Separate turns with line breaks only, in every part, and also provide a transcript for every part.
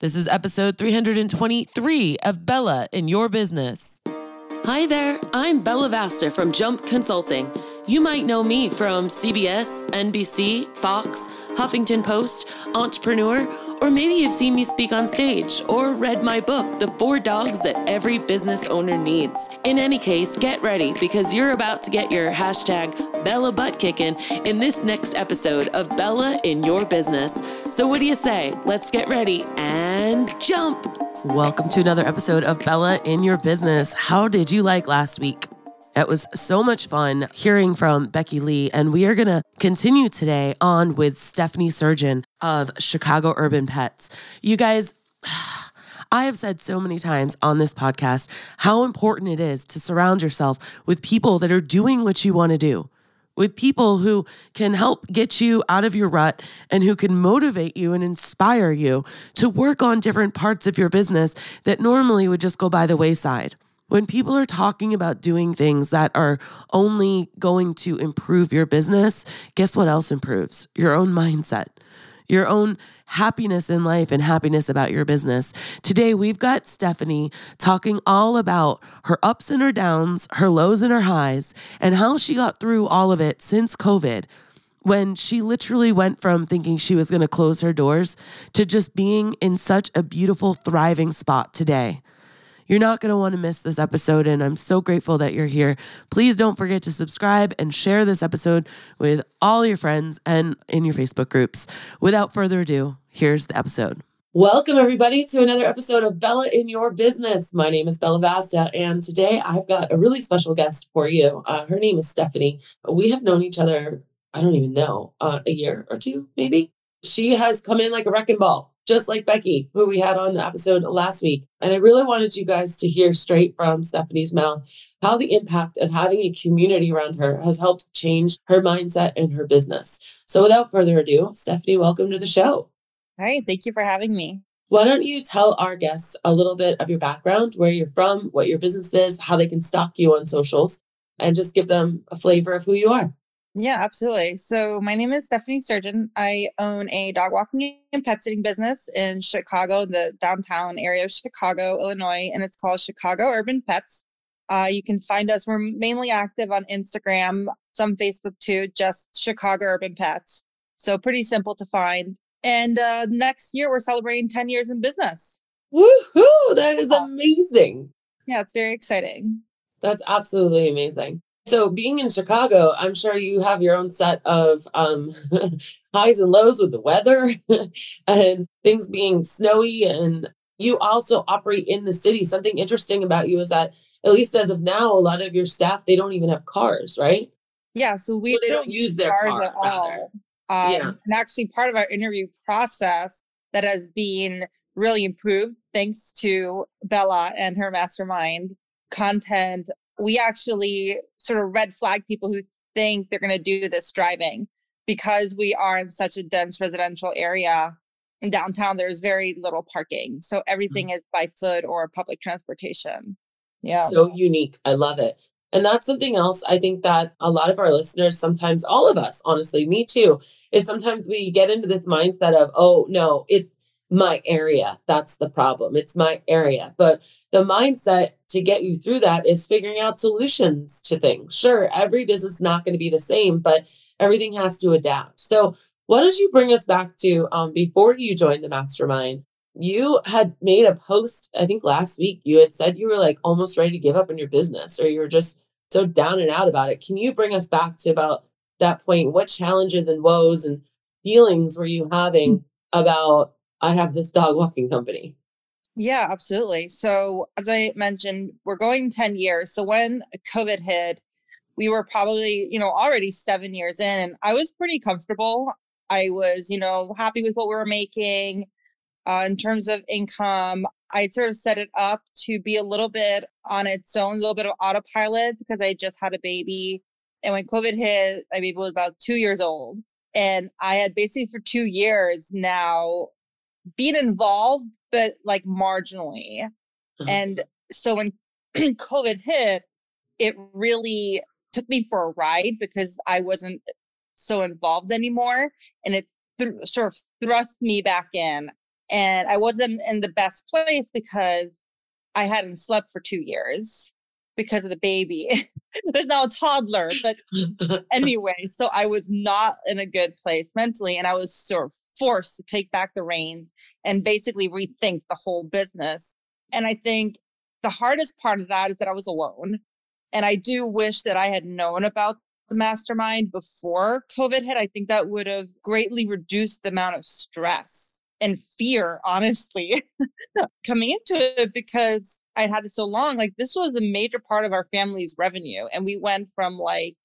This is episode 323 of Bella in Your Business. Hi there, I'm Bella Vasta from Jump Consulting. You might know me from CBS, NBC, Fox, Huffington Post, Entrepreneur, or maybe you've seen me speak on stage or read my book, The Four Dogs That Every Business Owner Needs. In any case, get ready because you're about to get your hashtag Bella butt kicking in this next episode of Bella in Your Business. So, what do you say? Let's get ready and jump. Welcome to another episode of Bella in Your Business. How did you like last week? It was so much fun hearing from Becky Lee, and we are going to continue today on with Stephanie Surgeon of Chicago Urban Pets. You guys, I have said so many times on this podcast how important it is to surround yourself with people that are doing what you want to do, with people who can help get you out of your rut and who can motivate you and inspire you to work on different parts of your business that normally would just go by the wayside. When people are talking about doing things that are only going to improve your business, guess what else improves? Your own mindset, your own happiness in life and happiness about your business. Today, we've got Stephanie talking all about her ups and her downs, her lows and her highs, and how she got through all of it since COVID when she literally went from thinking she was going to close her doors to just being in such a beautiful, thriving spot today. You're not going to want to miss this episode, and I'm so grateful that you're here. Please don't forget to subscribe and share this episode with all your friends and in your Facebook groups. Without further ado, here's the episode. Welcome, everybody, to another episode of Bella in Your Business. My name is Bella Vasta, and today I've got a really special guest for you. Uh, her name is Stephanie. We have known each other, I don't even know, uh, a year or two, maybe. She has come in like a wrecking ball just like Becky, who we had on the episode last week. And I really wanted you guys to hear straight from Stephanie's mouth how the impact of having a community around her has helped change her mindset and her business. So without further ado, Stephanie, welcome to the show.
Hi, thank you for having me.
Why don't you tell our guests a little bit of your background, where you're from, what your business is, how they can stalk you on socials, and just give them a flavor of who you are?
Yeah, absolutely. So my name is Stephanie Surgeon. I own a dog walking and pet sitting business in Chicago, the downtown area of Chicago, Illinois, and it's called Chicago Urban Pets. Uh, you can find us. We're mainly active on Instagram, some Facebook too, just Chicago Urban Pets. So pretty simple to find. And uh, next year we're celebrating 10 years in business.
Woohoo! That is amazing.
Yeah, it's very exciting.
That's absolutely amazing. So being in Chicago, I'm sure you have your own set of um, highs and lows with the weather and things being snowy. And you also operate in the city. Something interesting about you is that, at least as of now, a lot of your staff, they don't even have cars, right?
Yeah. So we
they don't, don't use their cars car, at all.
Um, yeah. And actually, part of our interview process that has been really improved thanks to Bella and her mastermind content we actually sort of red flag people who think they're going to do this driving because we are in such a dense residential area in downtown there's very little parking so everything mm-hmm. is by foot or public transportation
yeah so unique i love it and that's something else i think that a lot of our listeners sometimes all of us honestly me too is sometimes we get into this mindset of oh no it's my area. That's the problem. It's my area. But the mindset to get you through that is figuring out solutions to things. Sure, every business is not going to be the same, but everything has to adapt. So, why don't you bring us back to um, before you joined the mastermind? You had made a post, I think last week. You had said you were like almost ready to give up on your business or you were just so down and out about it. Can you bring us back to about that point? What challenges and woes and feelings were you having about I have this dog walking company.
Yeah, absolutely. So, as I mentioned, we're going 10 years. So, when COVID hit, we were probably, you know, already seven years in, and I was pretty comfortable. I was, you know, happy with what we were making uh, in terms of income. I sort of set it up to be a little bit on its own, a little bit of autopilot because I just had a baby. And when COVID hit, my baby was about two years old. And I had basically for two years now been involved, but like marginally. Uh-huh. And so when COVID hit, it really took me for a ride because I wasn't so involved anymore. And it th- sort of thrust me back in. And I wasn't in the best place because I hadn't slept for two years because of the baby. There's now a toddler, but anyway, so I was not in a good place mentally, and I was sort of forced to take back the reins and basically rethink the whole business. And I think the hardest part of that is that I was alone. And I do wish that I had known about the mastermind before COVID hit. I think that would have greatly reduced the amount of stress and fear, honestly, coming into it because I'd had it so long. Like, this was a major part of our family's revenue. And we went from like,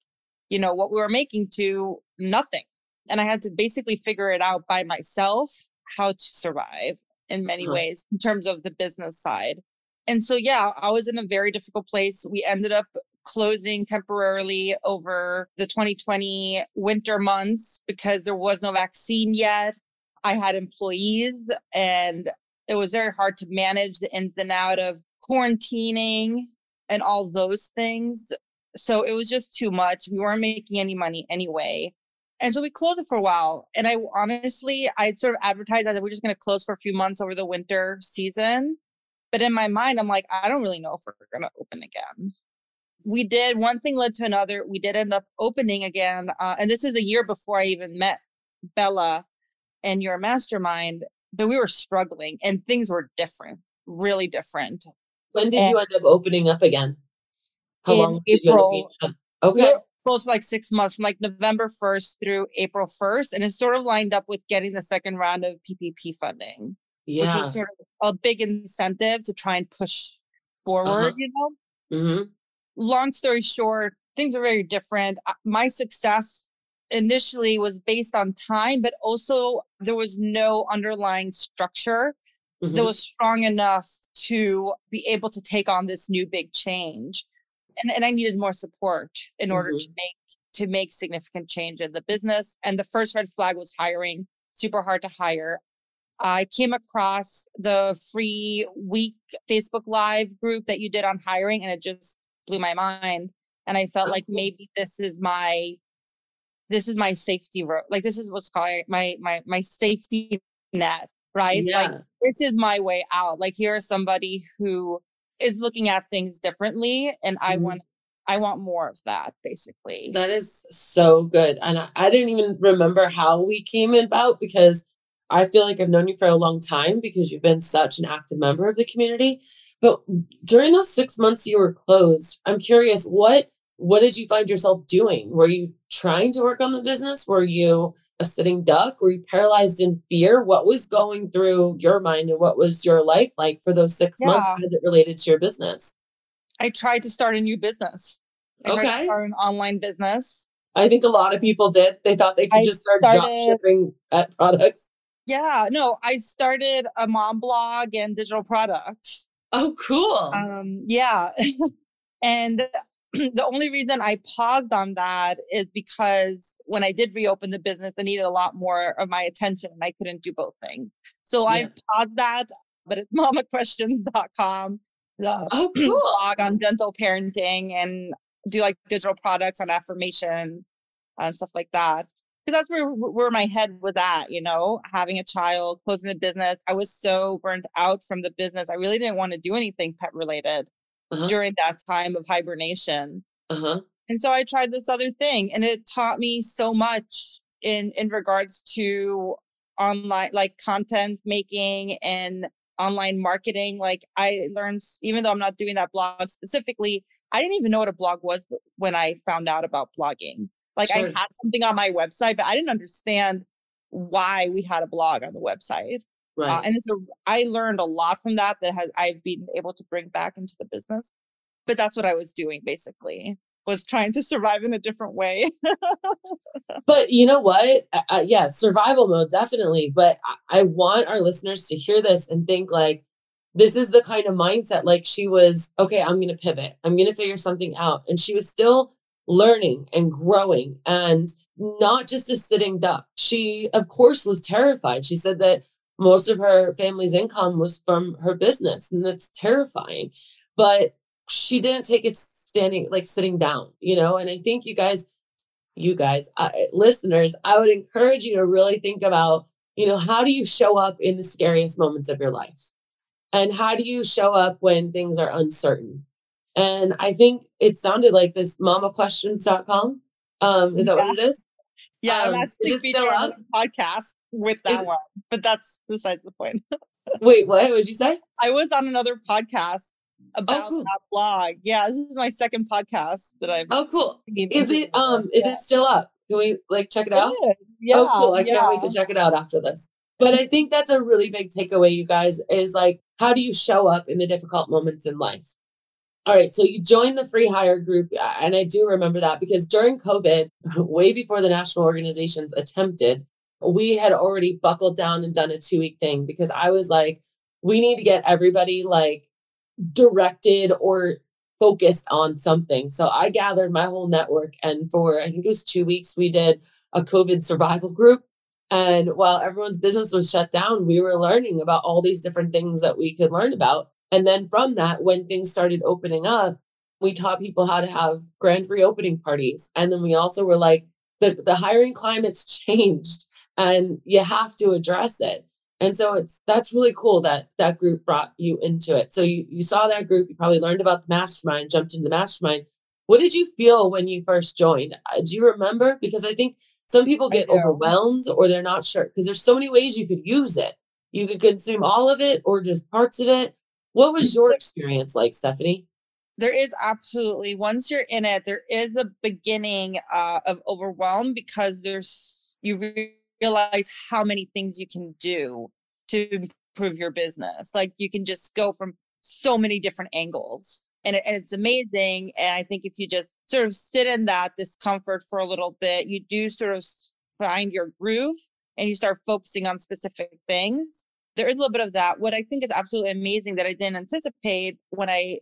you know, what we were making to nothing. And I had to basically figure it out by myself how to survive in many huh. ways in terms of the business side. And so, yeah, I was in a very difficult place. We ended up closing temporarily over the 2020 winter months because there was no vaccine yet. I had employees and it was very hard to manage the ins and out of quarantining and all those things. So it was just too much. We weren't making any money anyway. And so we closed it for a while. And I honestly, I sort of advertised that we're just going to close for a few months over the winter season. But in my mind, I'm like, I don't really know if we're going to open again. We did one thing led to another. We did end up opening again. Uh, and this is a year before I even met Bella and your mastermind, but we were struggling and things were different, really different.
When did and you end up opening up again? How long did April, you end
up being? Okay. Close like six months from like November 1st through April 1st. And it sort of lined up with getting the second round of PPP funding yeah. which was sort of a big incentive to try and push forward, uh-huh. you know? Mm-hmm. Long story short, things are very different. My success initially was based on time, but also there was no underlying structure mm-hmm. that was strong enough to be able to take on this new big change. And, and I needed more support in order mm-hmm. to make to make significant change in the business. And the first red flag was hiring, super hard to hire. I came across the free week Facebook Live group that you did on hiring, and it just blew my mind. And I felt like maybe this is my this is my safety road. Like this is what's called my my my safety net, right? Yeah. Like this is my way out. Like here is somebody who is looking at things differently, and I mm-hmm. want I want more of that, basically.
That is so good. And I, I didn't even remember how we came about because I feel like I've known you for a long time because you've been such an active member of the community. But during those six months you were closed, I'm curious what what did you find yourself doing? Were you trying to work on the business? Were you a sitting duck? Were you paralyzed in fear? What was going through your mind and what was your life like for those six yeah. months it related to your business?
I tried to start a new business. I okay. start an online business.
I think a lot of people did. They thought they could I just start started, drop shipping at products.
Yeah, no, I started a mom blog and digital products.
Oh, cool.
Um, yeah. and the only reason I paused on that is because when I did reopen the business, I needed a lot more of my attention and I couldn't do both things. So yeah. I paused that, but it's mamaquestions.com. The oh, cool. blog on gentle parenting and do like digital products on affirmations and stuff like that because that's where where my head was at you know having a child closing the business i was so burnt out from the business i really didn't want to do anything pet related uh-huh. during that time of hibernation uh-huh. and so i tried this other thing and it taught me so much in in regards to online like content making and online marketing like i learned even though i'm not doing that blog specifically i didn't even know what a blog was when i found out about blogging like sure. I had something on my website, but I didn't understand why we had a blog on the website. Uh, right. Uh, and so I learned a lot from that that has I've been able to bring back into the business. But that's what I was doing basically was trying to survive in a different way.
but you know what? Uh, yeah, survival mode definitely. But I-, I want our listeners to hear this and think like this is the kind of mindset like she was okay i'm going to pivot i'm going to figure something out and she was still learning and growing and not just a sitting duck. She, of course, was terrified. She said that most of her family's income was from her business, and that's terrifying. But she didn't take it standing, like sitting down, you know. And I think you guys, you guys, uh, listeners, I would encourage you to really think about you know, how do you show up in the scariest moments of your life? And how do you show up when things are uncertain? And I think it sounded like this mamaquestions.com. Um, is that
yeah.
what it is?
Yeah, um, I'm actually featured on a podcast with that is, one, but that's besides the point.
wait, what? What did you say?
I was on another podcast oh, about oh, cool. that blog. Yeah, this is my second podcast that I've.
Oh, cool. Is it um? Is yeah. it still up? Can we like check it out? It
yeah.
Oh, cool. I yeah. can't wait to check it out after this. But I think that's a really big takeaway, you guys, is like, how do you show up in the difficult moments in life? All right, so you joined the free hire group, and I do remember that because during COVID, way before the national organizations attempted, we had already buckled down and done a two week thing because I was like, we need to get everybody like directed or focused on something. So I gathered my whole network, and for I think it was two weeks, we did a COVID survival group. And while everyone's business was shut down, we were learning about all these different things that we could learn about. And then from that, when things started opening up, we taught people how to have grand reopening parties. And then we also were like, the, the hiring climate's changed and you have to address it. And so it's that's really cool that that group brought you into it. So you you saw that group, you probably learned about the mastermind, jumped into the mastermind. What did you feel when you first joined? Uh, do you remember? Because I think some people get overwhelmed or they're not sure because there's so many ways you could use it. You could consume all of it or just parts of it. What was your experience like, Stephanie?
There is absolutely once you're in it, there is a beginning uh, of overwhelm because there's you realize how many things you can do to improve your business. Like you can just go from so many different angles. And, it, and it's amazing. And I think if you just sort of sit in that discomfort for a little bit, you do sort of find your groove and you start focusing on specific things. There is a little bit of that. What I think is absolutely amazing that I didn't anticipate when I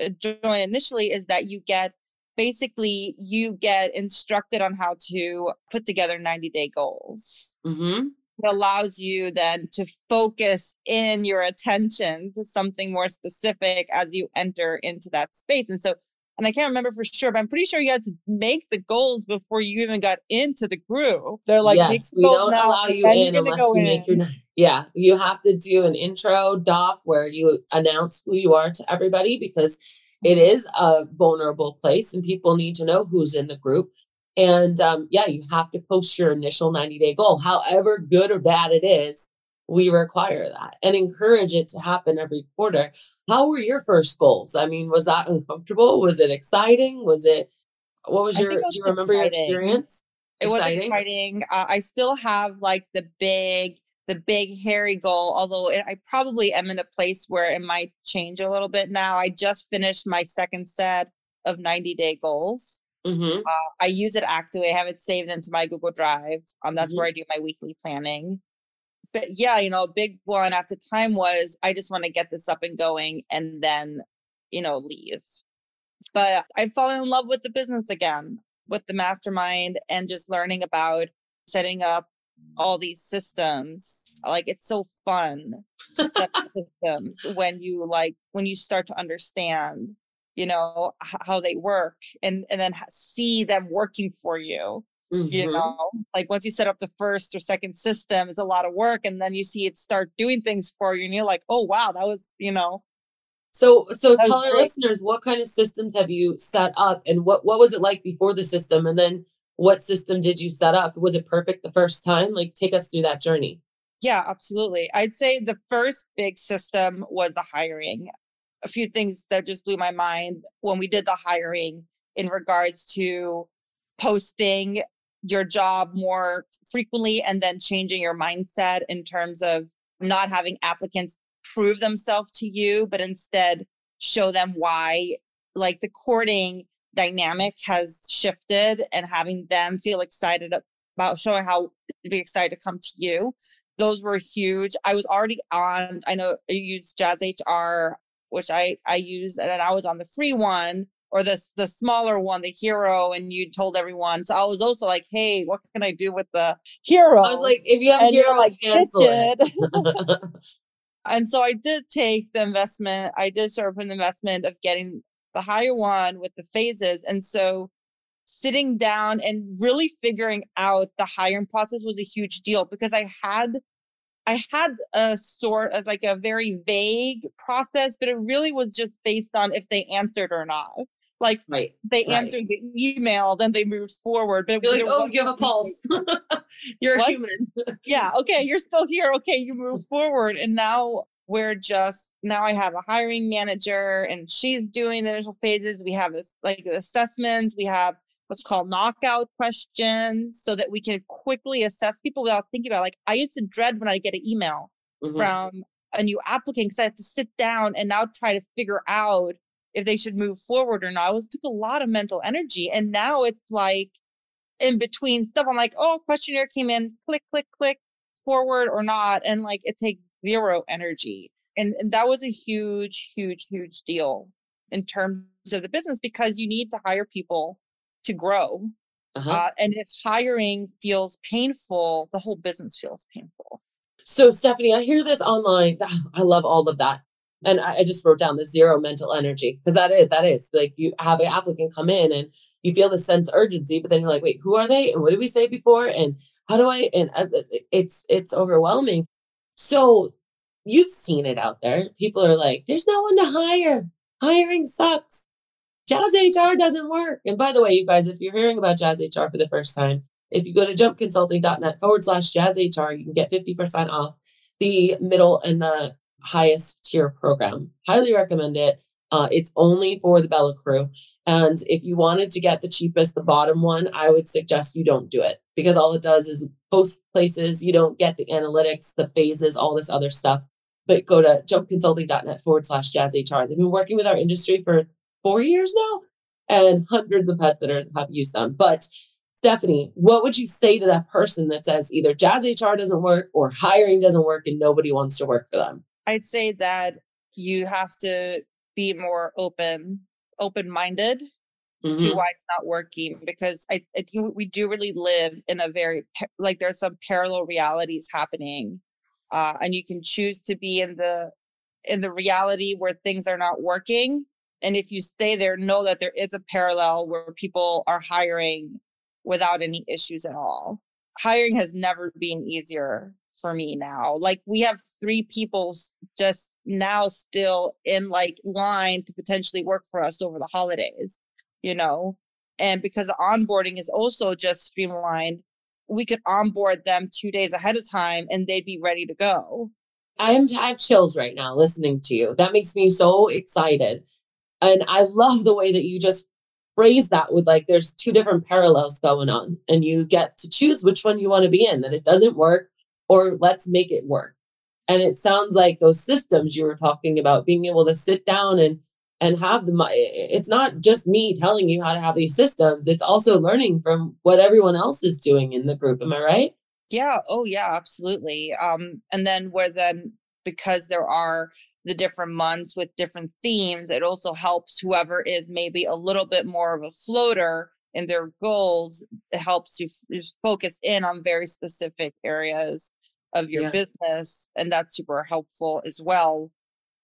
uh, joined initially is that you get basically you get instructed on how to put together 90 day goals. Mm-hmm. It allows you then to focus in your attention to something more specific as you enter into that space. And so, and I can't remember for sure, but I'm pretty sure you had to make the goals before you even got into the group. They're like,
yes, we don't allow you in unless you in. make your. Yeah, you have to do an intro doc where you announce who you are to everybody because it is a vulnerable place and people need to know who's in the group. And um, yeah, you have to post your initial 90 day goal. However good or bad it is, we require that and encourage it to happen every quarter. How were your first goals? I mean, was that uncomfortable? Was it exciting? Was it, what was your, was do you remember exciting. your experience?
It exciting? was exciting. Uh, I still have like the big the big hairy goal, although it, I probably am in a place where it might change a little bit now. I just finished my second set of 90 day goals. Mm-hmm. Uh, I use it actively. I have it saved into my Google Drive. Um, that's mm-hmm. where I do my weekly planning. But yeah, you know, a big one at the time was I just want to get this up and going and then, you know, leave. But I fallen in love with the business again, with the mastermind and just learning about setting up all these systems like it's so fun to set systems when you like when you start to understand you know h- how they work and and then see them working for you mm-hmm. you know? Like once you set up the first or second system it's a lot of work and then you see it start doing things for you and you're like oh wow that was you know?
So so tell our listeners what kind of systems have you set up and what what was it like before the system and then what system did you set up? Was it perfect the first time? Like, take us through that journey.
Yeah, absolutely. I'd say the first big system was the hiring. A few things that just blew my mind when we did the hiring in regards to posting your job more frequently and then changing your mindset in terms of not having applicants prove themselves to you, but instead show them why. Like the courting dynamic has shifted and having them feel excited about showing how to be excited to come to you. Those were huge. I was already on, I know I use Jazz HR, which I, I use, and I was on the free one or the, the smaller one, the hero, and you told everyone. So I was also like, hey, what can I do with the hero?
I was like, if you have and hero, like, cancel it.
and so I did take the investment. I did sort of an investment of getting the higher one with the phases. And so sitting down and really figuring out the hiring process was a huge deal because I had I had a sort of like a very vague process, but it really was just based on if they answered or not. Like
right,
they
right.
answered the email, then they moved forward. But
you're like, oh, you have a pulse. you're what? a human.
yeah. Okay. You're still here. Okay. You move forward. And now we're just now I have a hiring manager and she's doing the initial phases. We have this like assessments. We have what's called knockout questions so that we can quickly assess people without thinking about it. like I used to dread when I get an email mm-hmm. from a new applicant because I had to sit down and now try to figure out if they should move forward or not. It was, took a lot of mental energy. And now it's like in between stuff, I'm like, oh, questionnaire came in, click, click, click, forward or not. And like it takes zero energy. And, and that was a huge, huge, huge deal in terms of the business because you need to hire people to grow. Uh-huh. Uh, and if hiring feels painful, the whole business feels painful.
So, Stephanie, I hear this online. I love all of that. And I, I just wrote down the zero mental energy because that is, that is like you have an applicant come in and you feel the sense urgency, but then you're like, wait, who are they? And what did we say before? And how do I? And uh, it's, it's overwhelming. So, you've seen it out there. People are like, there's no one to hire. Hiring sucks. Jazz HR doesn't work. And by the way, you guys, if you're hearing about Jazz HR for the first time, if you go to jumpconsulting.net forward slash Jazz HR, you can get 50% off the middle and the highest tier program. Highly recommend it. Uh, it's only for the Bella crew. And if you wanted to get the cheapest, the bottom one, I would suggest you don't do it because all it does is post places. You don't get the analytics, the phases, all this other stuff. But go to jumpconsulting.net forward slash jazz HR. They've been working with our industry for four years now and hundreds of pet sitters have used them. But Stephanie, what would you say to that person that says either jazz HR doesn't work or hiring doesn't work and nobody wants to work for them?
I'd say that you have to be more open, open minded mm-hmm. to why it's not working because I, I think we do really live in a very like there's some parallel realities happening uh, and you can choose to be in the in the reality where things are not working and if you stay there know that there is a parallel where people are hiring without any issues at all. Hiring has never been easier for me now. Like we have three people just now still in like line to potentially work for us over the holidays you know? And because the onboarding is also just streamlined we could onboard them two days ahead of time and they'd be ready to go
I am I have chills right now listening to you. That makes me so excited and I love the way that you just phrase that with like there's two different parallels going on, and you get to choose which one you want to be in, that it doesn't work or let's make it work. And it sounds like those systems you were talking about, being able to sit down and and have the it's not just me telling you how to have these systems it's also learning from what everyone else is doing in the group am i right
yeah oh yeah absolutely um and then where then because there are the different months with different themes, it also helps whoever is maybe a little bit more of a floater in their goals. It helps you f- focus in on very specific areas of your yeah. business. And that's super helpful as well.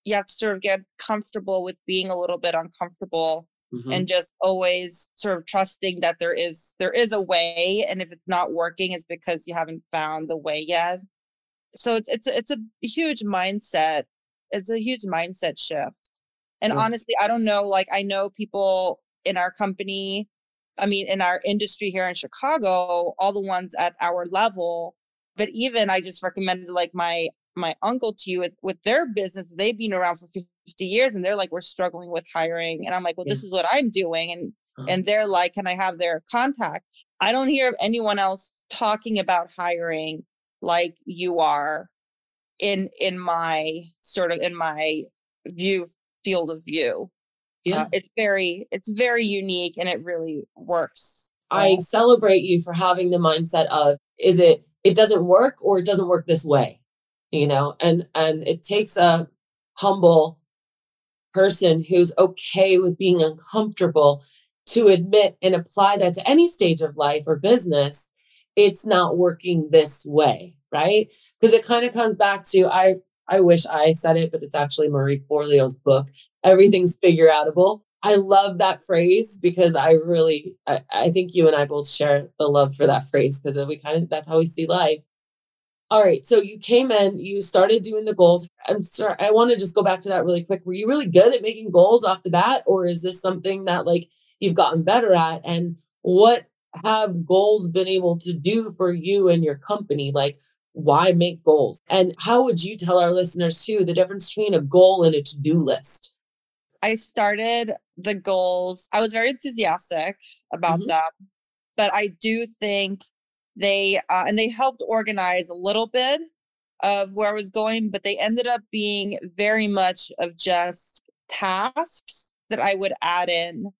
You have to sort of get comfortable with being a little bit uncomfortable mm-hmm. and just always sort of trusting that there is there is a way and if it's not working it's because you haven't found the way yet so it's it's, it's a huge mindset it's a huge mindset shift. And honestly, I don't know. Like, I know people in our company, I mean, in our industry here in Chicago, all the ones at our level. But even I just recommended like my my uncle to you with, with their business. They've been around for 50 years and they're like, we're struggling with hiring. And I'm like, well, yeah. this is what I'm doing. And uh-huh. and they're like, can I have their contact? I don't hear anyone else talking about hiring like you are in in my sort of in my view field of view. Uh, yeah. Uh, it's very it's very unique and it really works.
I celebrate you for having the mindset of is it it doesn't work or it doesn't work this way. You know, and and it takes a humble person who's okay with being uncomfortable to admit and apply that to any stage of life or business it's not working this way right? Because it kind of comes back to I I wish I said it, but it's actually Marie Forleo's book. Everything's figure outable. I love that phrase because I really I, I think you and I both share the love for that phrase because we kind of that's how we see life. All right. So you came in, you started doing the goals. I'm sorry, I want to just go back to that really quick. Were you really good at making goals off the bat, or is this something that like you've gotten better at? And what have goals been able to do for you and your company? Like, why make goals? And how would you tell our listeners too the difference between a goal and a to do list?
I started the goals. I was very enthusiastic about mm-hmm. them, but I do think they uh, and they helped organize a little bit of where I was going, but they ended up being very much of just tasks that I would add in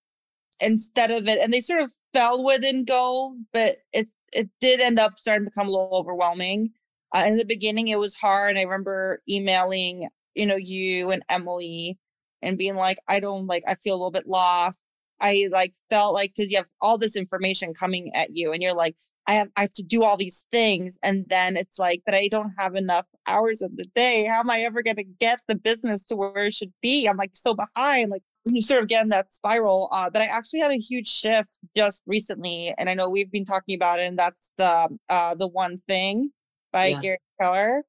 instead of it. And they sort of fell within goals, but it it did end up starting to become a little overwhelming. Uh, in the beginning, it was hard. I remember emailing, you know, you and Emily and being like, I don't like, I feel a little bit lost. I like felt like because you have all this information coming at you and you're like, I have I have to do all these things. And then it's like, but I don't have enough hours of the day. How am I ever gonna get the business to where it should be? I'm like so behind. Like you sort of get in that spiral. Uh, but I actually had a huge shift just recently, and I know we've been talking about it, and that's the uh the one thing by yes. Gary Keller.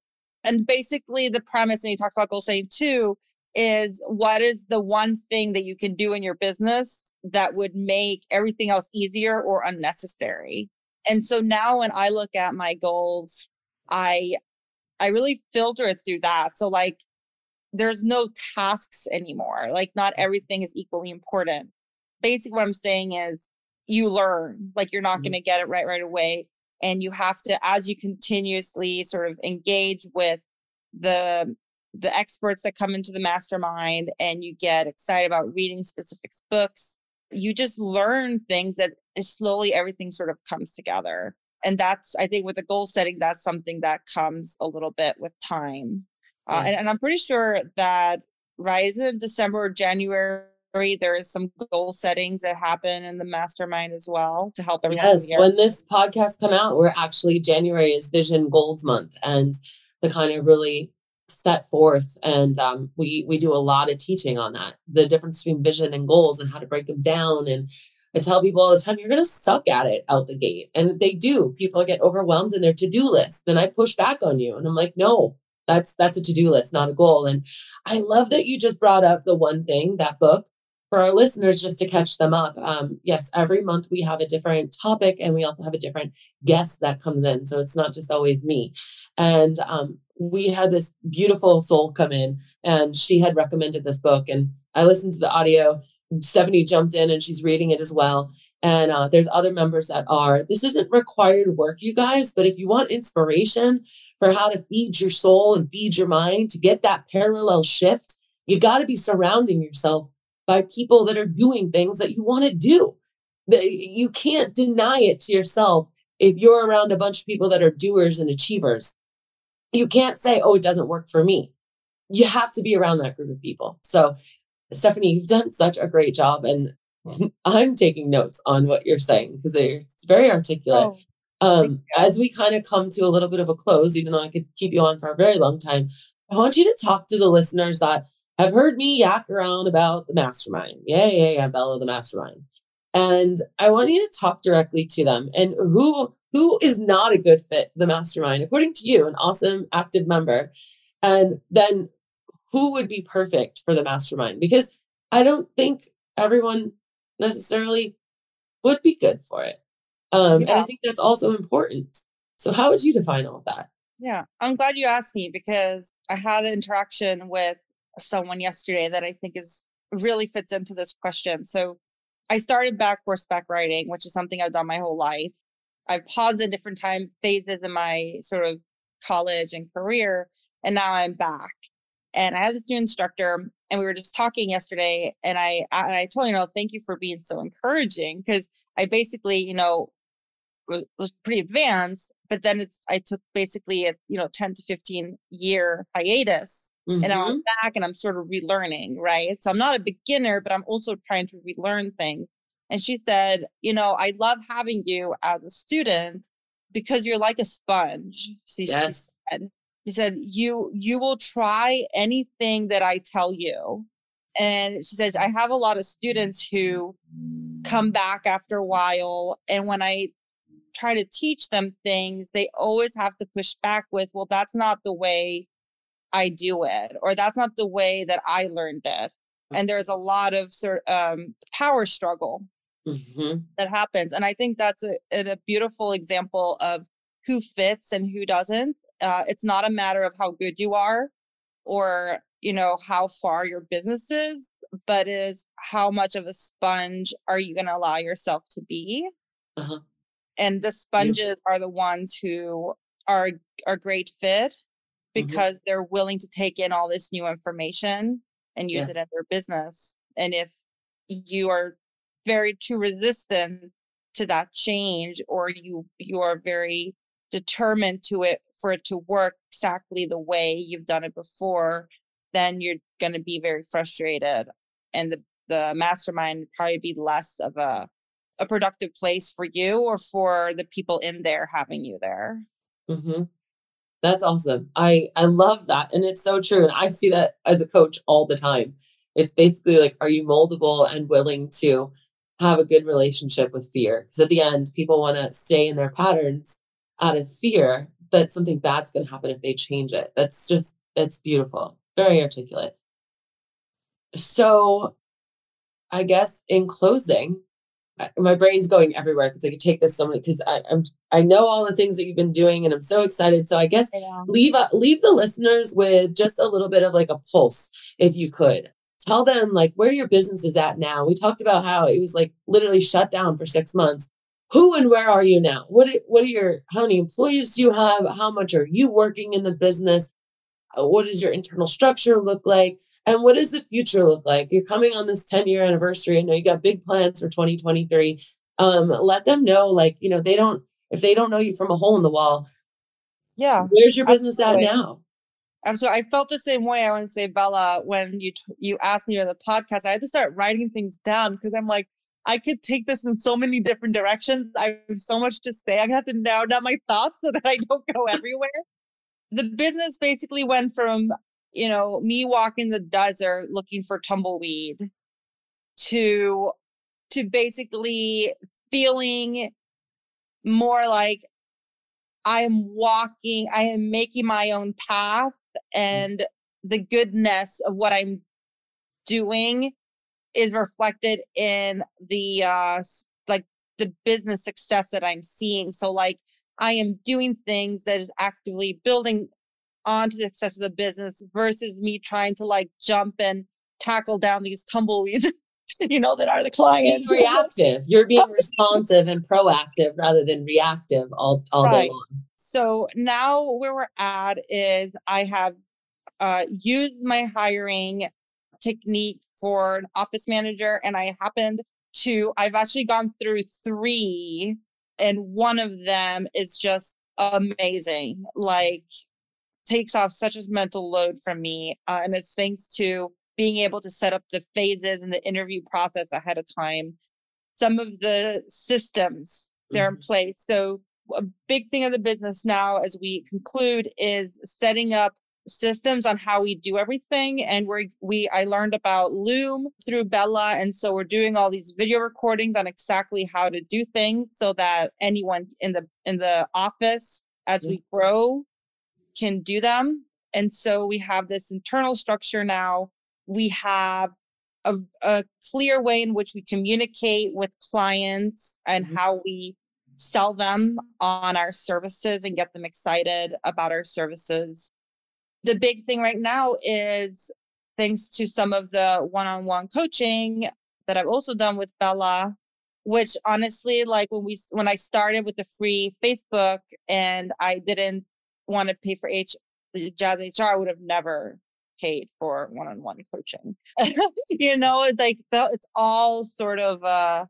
And basically the premise, and he talks about goal setting too, is what is the one thing that you can do in your business that would make everything else easier or unnecessary? And so now when i look at my goals i i really filter it through that. So like there's no tasks anymore. Like not everything is equally important. Basically what i'm saying is you learn. Like you're not mm-hmm. going to get it right right away. And you have to as you continuously sort of engage with the the experts that come into the mastermind and you get excited about reading specific books you just learn things that slowly everything sort of comes together. And that's i think with the goal setting that's something that comes a little bit with time. Uh, and, and, i'm pretty sure that right is it december or january there is some goal settings that happen in the mastermind as well to help everyone
yes when this podcast come out we're actually january is vision goals month and the kind of really set forth and um, we we do a lot of teaching on that. The difference between vision and goals and how to break them down and i tell people all the time you're going to suck at it out the gate. And they do. People get overwhelmed in their to-do list and i push back on you and i'm like no that's that's a to-do list not a goal. And i love that you just brought up the one thing that book for our listeners just to catch them up. Um, yes every month we have a different topic and we also have a different guest that comes in so it's not just always me. And um, we had this beautiful soul come in and she had recommended this book and i listened to the audio stephanie jumped in and she's reading it as well. And uh, there's other members that are this isn't required work you guys but if you want inspiration for how to feed your soul and feed your mind to get that parallel shift you got to be surrounding yourself by people that are doing things that you want to do you can't deny it to yourself if you're around a bunch of people that are doers and achievers you can't say, oh, it doesn't work for me. You have to be around that group of people. So, Stephanie, you've done such a great job. And I'm taking notes on what you're saying because it's very articulate. Oh, um, as we kind of come to a little bit of a close, even though I could keep you on for a very long time, I want you to talk to the listeners that have heard me yak around about the mastermind. Yeah, yeah, yeah, Bella, the mastermind. And I want you to talk directly to them and who who is not a good fit for the mastermind, according to you, an awesome active member? And then who would be perfect for the mastermind? Because I don't think everyone necessarily would be good for it. Um, yeah. And I think that's also important. So, how would you define all of that?
Yeah, I'm glad you asked me because I had an interaction with someone yesterday that I think is really fits into this question. So, I started back horseback riding, which is something I've done my whole life. I've paused at different time phases in my sort of college and career, and now I'm back. And I had this new instructor, and we were just talking yesterday, and I and I told you, know, thank you for being so encouraging because I basically, you know, was, was pretty advanced, but then it's I took basically a you know 10 to 15 year hiatus, mm-hmm. and now I'm back and I'm sort of relearning, right? So I'm not a beginner, but I'm also trying to relearn things. And she said, You know, I love having you as a student because you're like a sponge. She, yes. she said, she said, You you will try anything that I tell you. And she says, I have a lot of students who come back after a while. And when I try to teach them things, they always have to push back with, well, that's not the way I do it, or that's not the way that I learned it. And there's a lot of sort um, power struggle mm-hmm. that happens. And I think that's a, a beautiful example of who fits and who doesn't. Uh, it's not a matter of how good you are or you know how far your business is but is how much of a sponge are you going to allow yourself to be uh-huh. and the sponges yeah. are the ones who are are great fit mm-hmm. because mm-hmm. they're willing to take in all this new information and use yes. it in their business and if you are very too resistant to that change or you you are very determined to it for it to work exactly the way you've done it before then you're going to be very frustrated and the, the mastermind probably be less of a, a productive place for you or for the people in there having you there.
Mm-hmm. That's awesome. I, I love that. And it's so true. And I see that as a coach all the time. It's basically like, are you moldable and willing to have a good relationship with fear? Because at the end, people want to stay in their patterns out of fear that something bad's going to happen if they change it. That's just, it's beautiful very articulate. So, I guess in closing, my brain's going everywhere because I could take this so many because I'm I know all the things that you've been doing and I'm so excited. So I guess yeah. leave uh, leave the listeners with just a little bit of like a pulse, if you could. Tell them like where your business is at now. We talked about how it was like literally shut down for six months. Who and where are you now? What what are your how many employees do you have? How much are you working in the business? Uh, what does your internal structure look like and what does the future look like you're coming on this 10 year anniversary i know you got big plans for 2023 um, let them know like you know they don't if they don't know you from a hole in the wall
yeah
where's your business absolutely. at now
Absolutely. I felt the same way. I want to say, Bella, when you you asked me on the podcast, I had to start writing things down because I'm like, I could take this in so many different directions. I have so much to say. I'm gonna have to narrow down my thoughts so that I don't go everywhere the business basically went from you know me walking the desert looking for tumbleweed to to basically feeling more like i am walking i am making my own path and the goodness of what i'm doing is reflected in the uh like the business success that i'm seeing so like I am doing things that is actively building onto the success of the business versus me trying to like jump and tackle down these tumbleweeds, you know, that are the clients.
Reactive. You're being responsive and proactive rather than reactive all, all right. day long.
So now where we're at is I have uh, used my hiring technique for an office manager and I happened to, I've actually gone through three and one of them is just amazing like takes off such a mental load from me uh, and it's thanks to being able to set up the phases and the interview process ahead of time some of the systems they're mm-hmm. in place so a big thing of the business now as we conclude is setting up systems on how we do everything. And we we I learned about Loom through Bella. And so we're doing all these video recordings on exactly how to do things so that anyone in the in the office as we grow can do them. And so we have this internal structure now. We have a, a clear way in which we communicate with clients and mm-hmm. how we sell them on our services and get them excited about our services the big thing right now is thanks to some of the one-on-one coaching that I've also done with Bella, which honestly, like when we when I started with the free Facebook and I didn't want to pay for H Jazz HR, I would have never paid for one-on-one coaching. you know, it's like it's all sort of uh,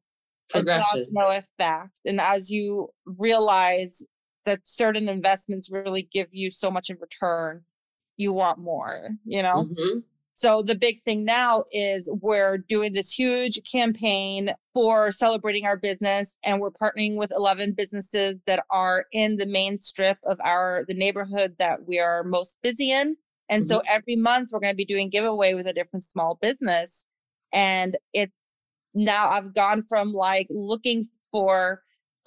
a, a domino effect, and as you realize that certain investments really give you so much in return you want more, you know? Mm-hmm. So the big thing now is we're doing this huge campaign for celebrating our business and we're partnering with 11 businesses that are in the main strip of our the neighborhood that we are most busy in. And mm-hmm. so every month we're going to be doing giveaway with a different small business and it's now I've gone from like looking for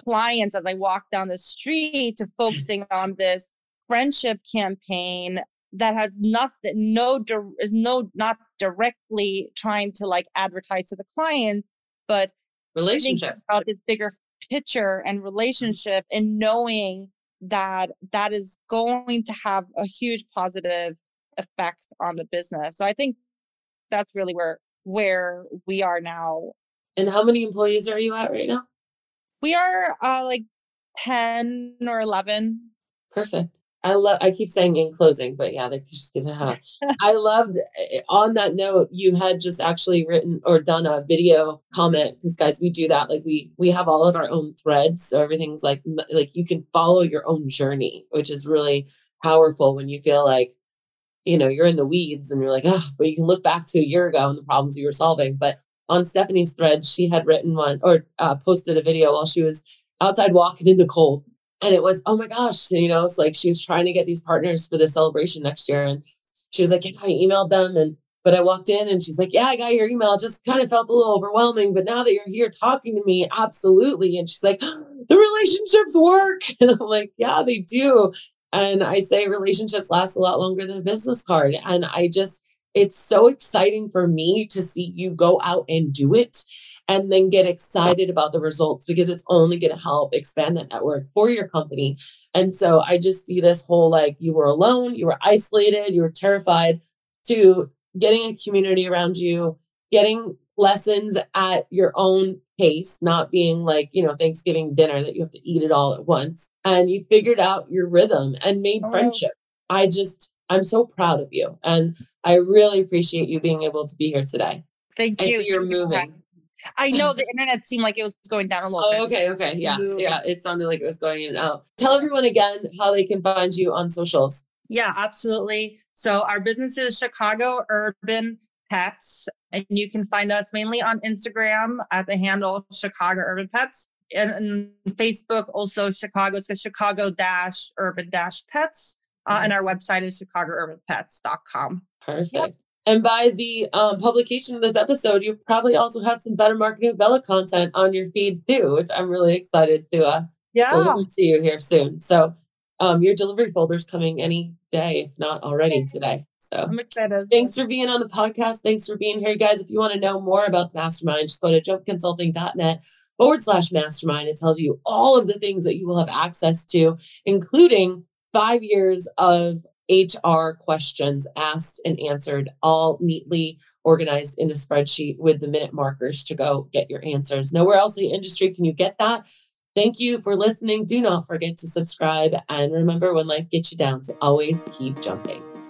clients as I walk down the street to focusing on this friendship campaign that has nothing, no, is no, not directly trying to like advertise to the clients, but
relationship
about this bigger picture and mm-hmm. relationship and knowing that that is going to have a huge positive effect on the business. So I think that's really where where we are now.
And how many employees are you at right now?
We are uh, like 10 or 11.
Perfect. I love, I keep saying in closing, but yeah, they're just gonna have. I loved eh, on that note, you had just actually written or done a video comment because guys, we do that. Like we, we have all of our own threads. So everything's like, like you can follow your own journey, which is really powerful when you feel like, you know, you're in the weeds and you're like, oh, but you can look back to a year ago and the problems you were solving. But on Stephanie's thread, she had written one or uh, posted a video while she was outside walking in the cold. And it was oh my gosh you know it's like she was trying to get these partners for the celebration next year. And she was like yeah, i emailed them and but i walked in and she's like yeah i got your email. Just kind of felt a little overwhelming but now that you're here talking to me absolutely. And she's like the relationships work. And i'm like yeah they do and i say relationships last a lot longer than a business card and i just it's so exciting for me to see you go out and do it and then get excited about the results because it's only going to help expand that network for your company. And so I just see this whole like you were alone, you were isolated, you were terrified to getting a community around you, getting lessons at your own pace, not being like, you know, Thanksgiving dinner that you have to eat it all at once. And you figured out your rhythm and made oh. friendship. I just, I'm so proud of you. And I really appreciate you being able to be here today.
Thank
I
you.
you're moving.
I know the internet seemed like it was going down a little
oh, okay, okay. Yeah. Yeah. It sounded like it was going in and out. Tell everyone again how they can find you on socials.
Yeah, absolutely. So our business is Chicago Urban Pets. And you can find us mainly on Instagram at the handle Chicago Urban Pets. And, and Facebook also Chicago. So Chicago dash urban dash pets. Uh, and our website is chicagourbanpets.com.
Perfect. Yep. And by the um, publication of this episode, you probably also have some better marketing with Bella content on your feed too. Which I'm really excited to uh,
yeah.
to you here soon. So um, your delivery folder is coming any day, if not already today. So
I'm excited.
Thanks for being on the podcast. Thanks for being here, guys. If you want to know more about the mastermind, just go to jumpconsulting.net forward slash mastermind. It tells you all of the things that you will have access to, including five years of HR questions asked and answered, all neatly organized in a spreadsheet with the minute markers to go get your answers. Nowhere else in the industry can you get that. Thank you for listening. Do not forget to subscribe. And remember, when life gets you down, to always keep jumping.